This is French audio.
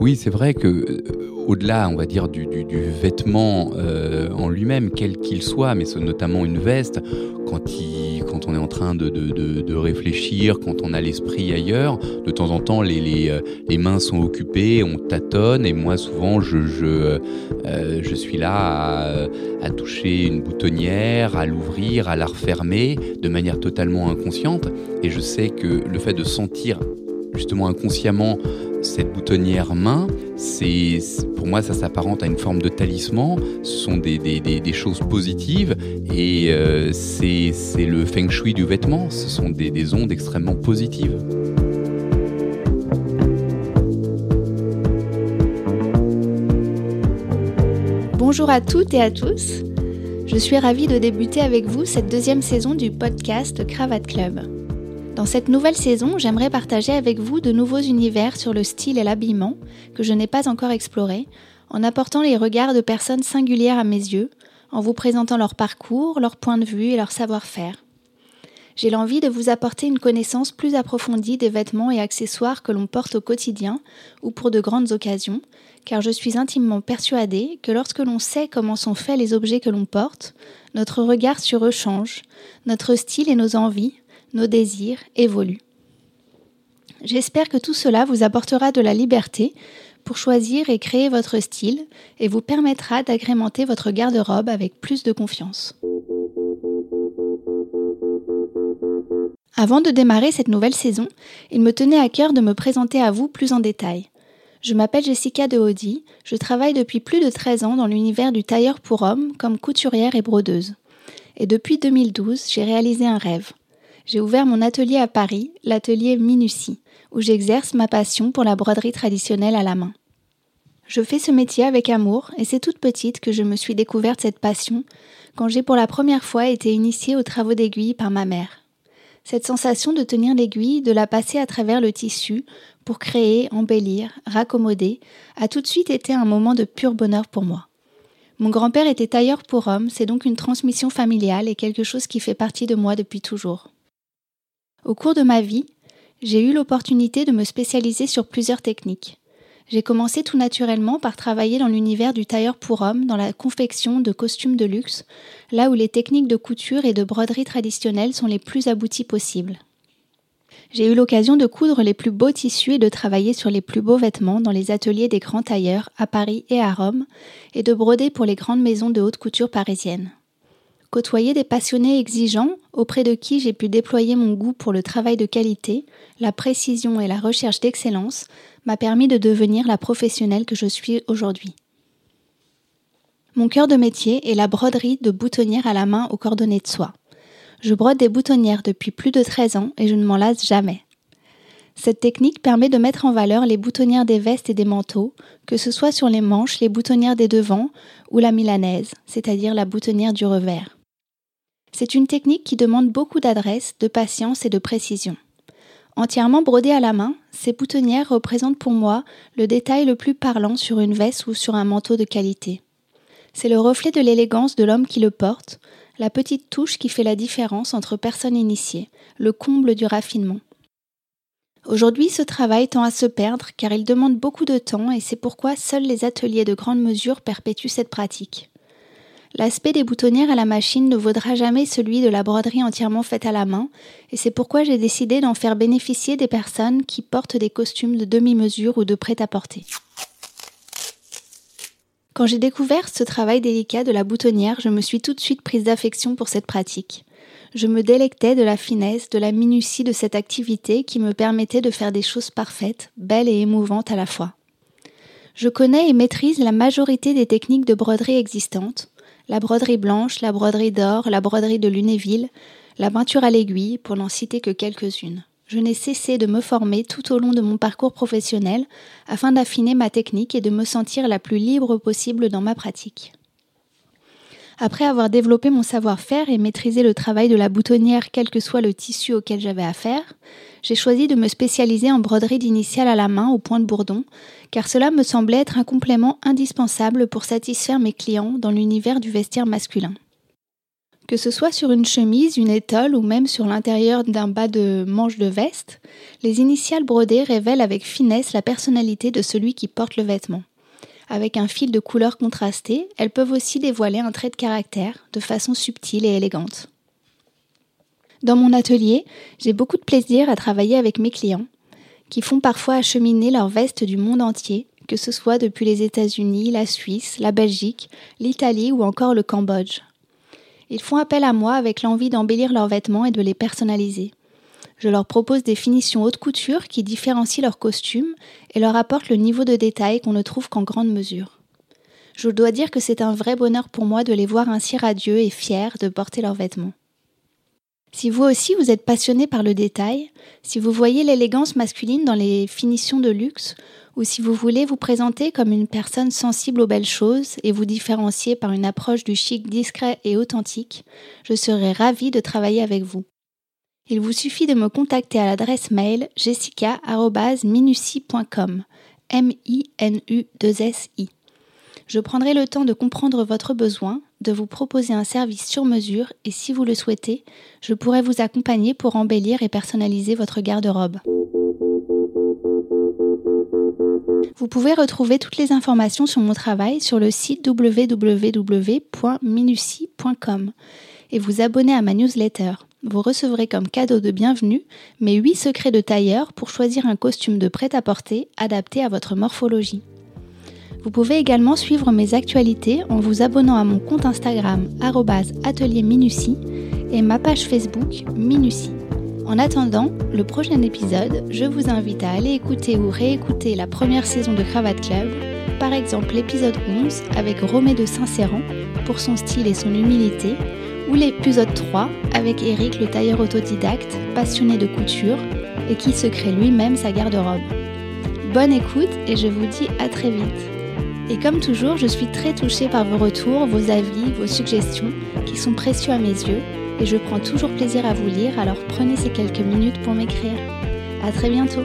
Oui, c'est vrai que euh, au-delà, on va dire, du, vêtement euh, en lui-même, quel qu'il soit, mais notamment une veste, quand, on est en train de, réfléchir, quand on a l'esprit ailleurs, de temps en temps, les, euh, mains sont occupées, on tâtonne, et moi, souvent, je suis là à, à, toucher une boutonnière, à l'ouvrir, à la refermer, de manière totalement inconsciente, et je sais que le fait de sentir justement inconsciemment cette boutonnière main, pour moi ça s'apparente à une forme de talisman. Ce sont des, des, choses positives et euh, c'est le feng shui du vêtement. Ce sont des, ondes extrêmement positives. Bonjour à toutes et à tous. Je suis ravie de débuter avec vous cette deuxième saison du podcast Cravate Club. Dans cette nouvelle saison, j'aimerais partager avec vous de nouveaux univers sur le style et l'habillement que je n'ai pas encore explorés, en apportant les regards de personnes singulières à mes yeux, en vous présentant leur parcours, leur point de vue et leur savoir-faire. J'ai l'envie de vous apporter une connaissance plus approfondie des vêtements et accessoires que l'on porte au quotidien ou pour de grandes occasions, car je suis intimement persuadée que lorsque l'on sait comment sont faits les objets que l'on porte, notre regard sur eux change, notre style et nos envies, nos désirs évoluent. J'espère que tout cela vous apportera de la liberté pour choisir et créer votre style et vous permettra d'agrémenter votre garde-robe avec plus de confiance. Avant de démarrer cette nouvelle saison, il me tenait à cœur de me présenter à vous plus en détail. Je m'appelle Jessica de Audi, je travaille depuis plus de 13 ans dans l'univers du tailleur pour hommes comme couturière et brodeuse. Et depuis 2012, j'ai réalisé un rêve, j'ai ouvert mon atelier à Paris, l'atelier Minutie, où j'exerce ma passion pour la broderie traditionnelle à la main. Je fais ce métier avec amour et c'est toute petite que je me suis découverte cette passion quand j'ai pour la première fois été initiée aux travaux d'aiguille par ma mère. Cette sensation de tenir l'aiguille, de la passer à travers le tissu pour créer, embellir, raccommoder, a tout de suite été un moment de pur bonheur pour moi. Mon grand-père était tailleur pour hommes, c'est donc une transmission familiale et quelque chose qui fait partie de moi depuis toujours. Au cours de ma vie, j'ai eu l'opportunité de me spécialiser sur plusieurs techniques. J'ai commencé tout naturellement par travailler dans l'univers du tailleur pour hommes dans la confection de costumes de luxe, là où les techniques de couture et de broderie traditionnelles sont les plus abouties possibles. J'ai eu l'occasion de coudre les plus beaux tissus et de travailler sur les plus beaux vêtements dans les ateliers des grands tailleurs à Paris et à Rome, et de broder pour les grandes maisons de haute couture parisiennes. Côtoyer des passionnés exigeants, auprès de qui j'ai pu déployer mon goût pour le travail de qualité, la précision et la recherche d'excellence, m'a permis de devenir la professionnelle que je suis aujourd'hui. Mon cœur de métier est la broderie de boutonnières à la main aux coordonnées de soie. Je brode des boutonnières depuis plus de 13 ans et je ne m'en lasse jamais. Cette technique permet de mettre en valeur les boutonnières des vestes et des manteaux, que ce soit sur les manches, les boutonnières des devants ou la milanaise, c'est-à-dire la boutonnière du revers. C'est une technique qui demande beaucoup d'adresse, de patience et de précision. Entièrement brodée à la main, ces boutonnières représentent pour moi le détail le plus parlant sur une veste ou sur un manteau de qualité. C'est le reflet de l'élégance de l'homme qui le porte, la petite touche qui fait la différence entre personnes initiées, le comble du raffinement. Aujourd'hui, ce travail tend à se perdre car il demande beaucoup de temps et c'est pourquoi seuls les ateliers de grande mesure perpétuent cette pratique. L'aspect des boutonnières à la machine ne vaudra jamais celui de la broderie entièrement faite à la main, et c'est pourquoi j'ai décidé d'en faire bénéficier des personnes qui portent des costumes de demi-mesure ou de prêt-à-porter. Quand j'ai découvert ce travail délicat de la boutonnière, je me suis tout de suite prise d'affection pour cette pratique. Je me délectais de la finesse, de la minutie de cette activité qui me permettait de faire des choses parfaites, belles et émouvantes à la fois. Je connais et maîtrise la majorité des techniques de broderie existantes, la broderie blanche, la broderie d'or, la broderie de Lunéville, la peinture à l'aiguille, pour n'en citer que quelques-unes. Je n'ai cessé de me former tout au long de mon parcours professionnel afin d'affiner ma technique et de me sentir la plus libre possible dans ma pratique. Après avoir développé mon savoir-faire et maîtrisé le travail de la boutonnière quel que soit le tissu auquel j'avais affaire, j'ai choisi de me spécialiser en broderie d'initiale à la main au point de bourdon, car cela me semblait être un complément indispensable pour satisfaire mes clients dans l'univers du vestiaire masculin. Que ce soit sur une chemise, une étole ou même sur l'intérieur d'un bas de manche de veste, les initiales brodées révèlent avec finesse la personnalité de celui qui porte le vêtement. Avec un fil de couleur contrasté, elles peuvent aussi dévoiler un trait de caractère de façon subtile et élégante. Dans mon atelier, j'ai beaucoup de plaisir à travailler avec mes clients, qui font parfois acheminer leurs vestes du monde entier, que ce soit depuis les États-Unis, la Suisse, la Belgique, l'Italie ou encore le Cambodge. Ils font appel à moi avec l'envie d'embellir leurs vêtements et de les personnaliser. Je leur propose des finitions haute couture qui différencient leurs costumes et leur apportent le niveau de détail qu'on ne trouve qu'en grande mesure. Je dois dire que c'est un vrai bonheur pour moi de les voir ainsi radieux et fiers de porter leurs vêtements. Si vous aussi vous êtes passionné par le détail, si vous voyez l'élégance masculine dans les finitions de luxe, ou si vous voulez vous présenter comme une personne sensible aux belles choses et vous différencier par une approche du chic discret et authentique, je serai ravie de travailler avec vous. Il vous suffit de me contacter à l'adresse mail jessica.minuci.com m i n u s i Je prendrai le temps de comprendre votre besoin, de vous proposer un service sur mesure et si vous le souhaitez, je pourrai vous accompagner pour embellir et personnaliser votre garde-robe. Vous pouvez retrouver toutes les informations sur mon travail sur le site www.minuci.com et vous abonner à ma newsletter. Vous recevrez comme cadeau de bienvenue mes 8 secrets de tailleur pour choisir un costume de prêt-à-porter adapté à votre morphologie. Vous pouvez également suivre mes actualités en vous abonnant à mon compte Instagram atelier et ma page Facebook Minucie. En attendant le prochain épisode, je vous invite à aller écouter ou réécouter la première saison de Cravate Club, par exemple l'épisode 11 avec Romé de Saint-Céran pour son style et son humilité, ou l'épisode 3 avec Eric le tailleur autodidacte, passionné de couture et qui se crée lui-même sa garde-robe. Bonne écoute et je vous dis à très vite. Et comme toujours, je suis très touchée par vos retours, vos avis, vos suggestions qui sont précieux à mes yeux et je prends toujours plaisir à vous lire, alors prenez ces quelques minutes pour m'écrire. À très bientôt!